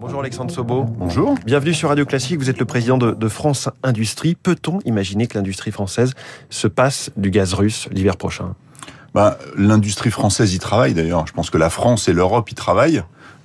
Bonjour Alexandre Sobo. Bonjour. Bienvenue sur Radio Classique. Vous êtes le président de, de France Industrie. Peut-on imaginer que l'industrie française se passe du gaz russe l'hiver prochain? Bah, L'industrie française y travaille d'ailleurs. Je pense que la France et l'Europe y travaillent.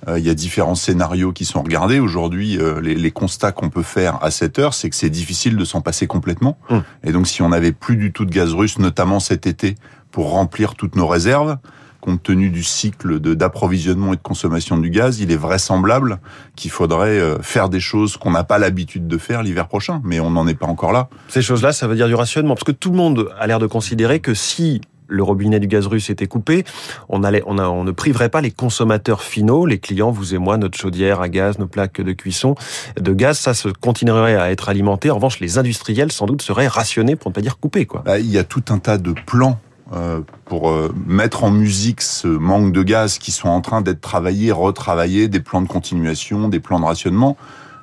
Euh, il y a différents scénarios qui sont regardés. Aujourd'hui, euh, les, les, constats qu'on peut faire à cette heure, c'est que c'est difficile de s'en passer complètement. Mmh. Et donc, si on n'avait plus du tout de gaz russe, notamment cet été, pour remplir toutes nos réserves, compte tenu du cycle d'approvisionnement et de consommation du gaz, il est vraisemblable qu'il faudrait euh, faire des choses qu'on n'a pas l'habitude de faire l'hiver prochain, mais on n'en est pas encore là. Ces choses-là, ça veut dire du rationnement, parce que tout le monde a l'air de considérer que si le robinet du gaz russe était coupé, on, allait, on, a, on, ne priverait pas les consommateurs finaux, les clients, vous et moi, notre chaudière à gaz, nos plaques de cuisson de gaz, ça se continuerait à être alimenté. En revanche, les industriels, sans doute, seraient rationnés, pour ne pas dire coupés. Quoi. Bah, il y a tout un tas de plans euh, pour euh, mettre en musique ce manque de gaz qui sont en train d'être travaillés, retravaillés, des plans de continuation, des plans de rationnement.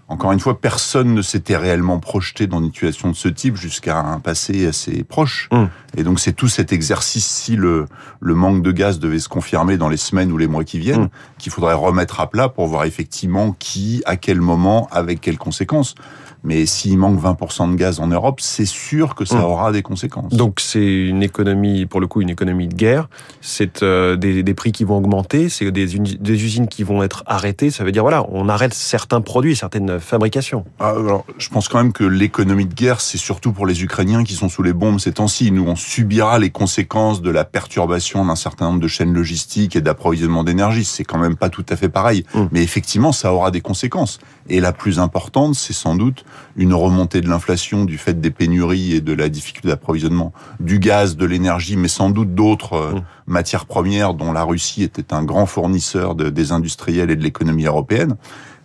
Encore une fois, personne ne s'était réellement projeté dans une situation de ce type jusqu'à un passé assez proche. Mmh. Et donc c'est tout cet exercice, si le, le manque de gaz devait se confirmer dans les semaines ou les mois qui viennent, mmh. qu'il faudrait remettre à plat pour voir effectivement qui, à quel moment, avec quelles conséquences. Mais s'il manque 20% de gaz en Europe, c'est sûr que ça mmh. aura des conséquences. Donc c'est une économie, pour le coup, une économie de guerre. C'est euh, des, des, prix qui vont augmenter, c'est des, des, usines qui vont être arrêtées. Ça veut dire voilà, on arrête certains produits, certaines fabrications. Ah, alors, je pense quand même que l'économie de guerre, c'est surtout pour les Ukrainiens qui sont sous les bombes ces temps-ci. Nous, on subira les conséquences de la perturbation d'un certain nombre de chaînes logistiques et d'approvisionnement d'énergie. C'est quand même pas tout à fait pareil. Mmh. Mais effectivement, ça aura des conséquences. Et la plus importante, c'est sans doute une remontée de l'inflation du fait des pénuries et de la difficulté d'approvisionnement du gaz, de l'énergie, mais sans doute d'autres euh, mmh. matières premières dont la Russie était un grand fournisseur de, des industriels et de l'économie européenne.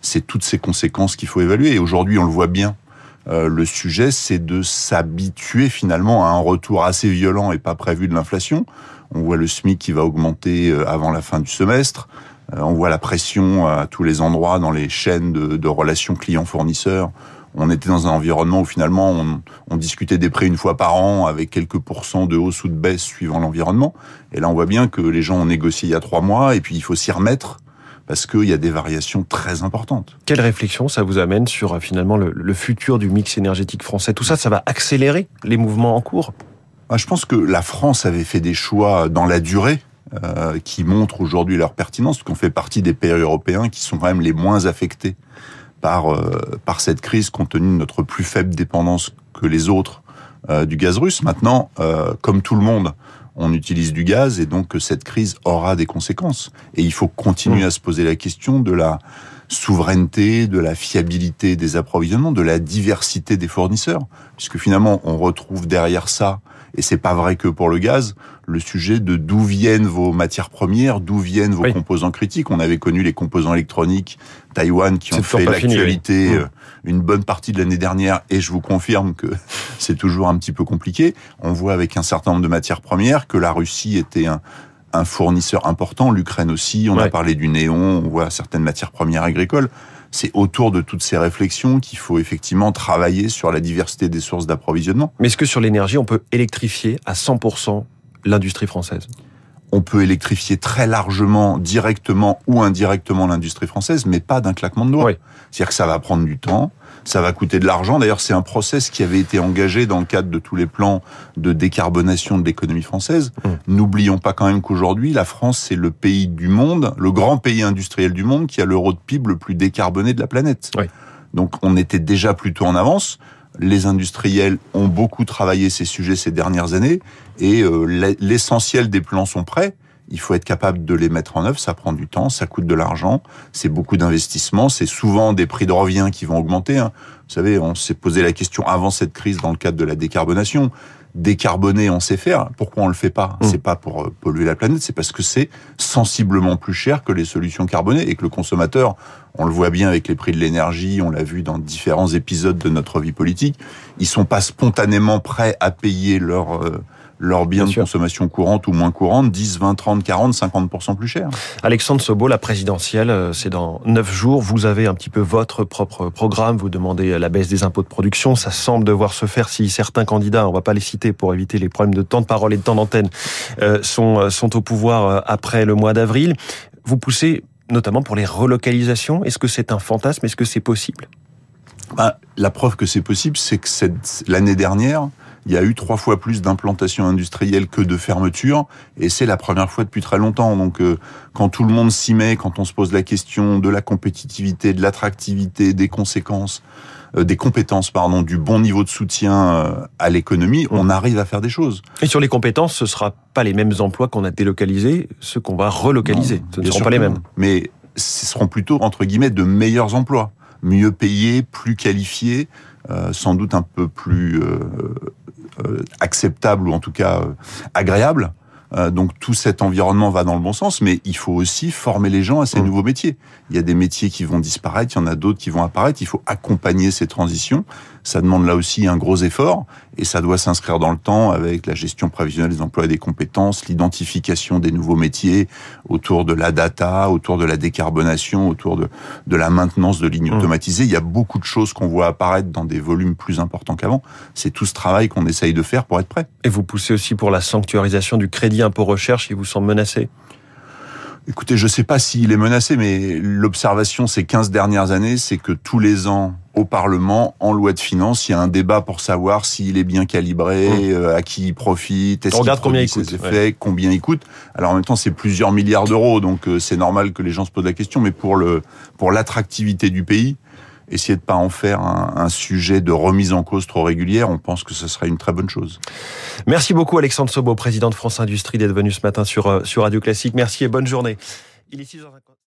C'est toutes ces conséquences qu'il faut évaluer. Et aujourd'hui, on le voit bien. Euh, le sujet, c'est de s'habituer finalement à un retour assez violent et pas prévu de l'inflation. On voit le SMIC qui va augmenter euh, avant la fin du semestre. Euh, on voit la pression à tous les endroits dans les chaînes de, de relations clients-fournisseurs. On était dans un environnement où finalement on, on, discutait des prix une fois par an avec quelques pourcents de hausse ou de baisse suivant l'environnement. Et là on voit bien que les gens ont négocié il y a trois mois et puis il faut s'y remettre parce qu'il y a des variations très importantes. Quelle réflexion ça vous amène sur euh, finalement le, le futur du mix énergétique français? Tout ça, ça va accélérer les mouvements en cours? Je pense que la France avait fait des choix dans la durée euh, qui montrent aujourd'hui leur pertinence, qu'on fait partie des pays européens qui sont quand même les moins affectés par euh, par cette crise, compte tenu de notre plus faible dépendance que les autres euh, du gaz russe. Maintenant, euh, comme tout le monde, on utilise du gaz et donc cette crise aura des conséquences. Et il faut continuer mmh. à se poser la question de la souveraineté, de la fiabilité des approvisionnements, de la diversité des fournisseurs, puisque finalement on retrouve derrière ça et c'est pas vrai que pour le gaz, le sujet de d'où viennent vos matières premières, d'où viennent vos oui. composants critiques. On avait connu les composants électroniques Taïwan qui ont fait l'actualité oui. Euh, une bonne partie de l'année dernière et je vous confirme que c'est toujours un petit peu compliqué. On voit avec un certain nombre de matières premières que la Russie était un, un fournisseur important, l'Ukraine aussi, on ouais. a parlé du néon, on voit certaines matières premières agricoles c'est autour de toutes ces réflexions qu'il faut effectivement travailler sur la diversité des sources d'approvisionnement. Mais est-ce que sur l'énergie, on peut électrifier à 100% l'industrie française? On peut électrifier très largement, directement ou indirectement l'industrie française, mais pas d'un claquement de doigts. Oui. C'est-à-dire que ça va prendre du temps, ça va coûter de l'argent. D'ailleurs, c'est un process qui avait été engagé dans le cadre de tous les plans de décarbonation de l'économie française. Mmh. N'oublions pas quand même qu'aujourd'hui, la France, c'est le pays du monde, le grand pays industriel du monde qui a l'euro de PIB le plus décarboné de la planète. Oui. Donc, on était déjà plutôt en avance les industriels ont beaucoup travaillé ces sujets ces dernières années et euh, l'essentiel des plans sont prêts. Il faut être capable de les mettre en œuvre. Ça prend du temps, ça coûte de l'argent, c'est beaucoup d'investissements, c'est souvent des prix de revient qui vont augmenter. Hein. Vous savez, on s'est posé la question avant cette crise dans le cadre de la décarbonation décarboner, on sait faire. Pourquoi on le fait pas? Mmh. C'est pas pour euh, polluer la planète, c'est parce que c'est sensiblement plus cher que les solutions carbonées et que le consommateur, on le voit bien avec les prix de l'énergie, on l'a vu dans différents épisodes de notre vie politique, ils sont pas spontanément prêts à payer leur euh, leurs biens Bien de sûr. consommation courante ou moins courante 10, 20, 30, 40, 50% plus cher. Alexandre Sobo, la présidentielle, euh, c'est dans 9 jours. Vous avez un petit peu votre propre programme. Vous demandez la baisse des impôts de production. Ça semble devoir se faire si certains candidats, on va pas les citer pour éviter les problèmes de temps de parole et de temps d'antenne, euh, sont, euh, sont au pouvoir après le mois d'avril. Vous poussez notamment pour les relocalisations. Est-ce que c'est un fantasme? Est-ce que c'est possible? Ben, La preuve que c'est possible, c'est que l'année dernière, il y a eu trois fois plus d'implantations industrielles que de fermetures, et c'est la première fois depuis très longtemps. Donc, euh, quand tout le monde s'y met, quand on se pose la question de la compétitivité, de l'attractivité, des conséquences, euh, des compétences, pardon, du bon niveau de soutien euh, à l'économie, on arrive à faire des choses. Et sur les compétences, ce sera pas les mêmes emplois qu'on a délocalisés, ceux qu'on va relocaliser. ce ne seront pas les mêmes. Mais ce seront plutôt entre guillemets de meilleurs emplois, mieux payés, plus qualifiés, sans doute un peu plus euh, acceptable ou en tout cas euh, agréable. Euh, donc tout cet environnement va dans le bon sens, mais il faut aussi former les gens à ces mmh. nouveaux métiers. Il y a des métiers qui vont disparaître, il y en a d'autres qui vont apparaître. Il faut accompagner ces transitions. Ça demande là aussi un gros effort et ça doit s'inscrire dans le temps avec la gestion prévisionnelle des emplois et des compétences, l'identification des nouveaux métiers autour de la data, autour de la décarbonation, autour de, de la maintenance de lignes mmh. automatisées. Il y a beaucoup de choses qu'on voit apparaître dans des volumes plus importants qu'avant. C'est tout ce travail qu'on essaye de faire pour être prêt. Et vous poussez aussi pour la sanctuarisation du crédit impôt recherche qui vous semble menacé? Écoutez, je ne sais pas s'il est menacé, mais l'observation ces 15 dernières années, c'est que tous les ans, au Parlement, en loi de finances, il y a un débat pour savoir s'il est bien calibré, mmh. euh, à qui il profite, est-ce qu'il combien il coûte, effets, combien il coûte. Alors en même temps, c'est plusieurs milliards d'euros, donc euh, c'est normal que les gens se posent la question, mais pour le pour l'attractivité du pays, essayer de pas en faire un, sujet de remise en cause trop régulière, on pense que ce serait une très bonne chose. Merci beaucoup Alexandre Sobo, président de France Industrie, d'être venu ce matin sur, euh, sur Radio Classique. Merci et bonne journée. Il est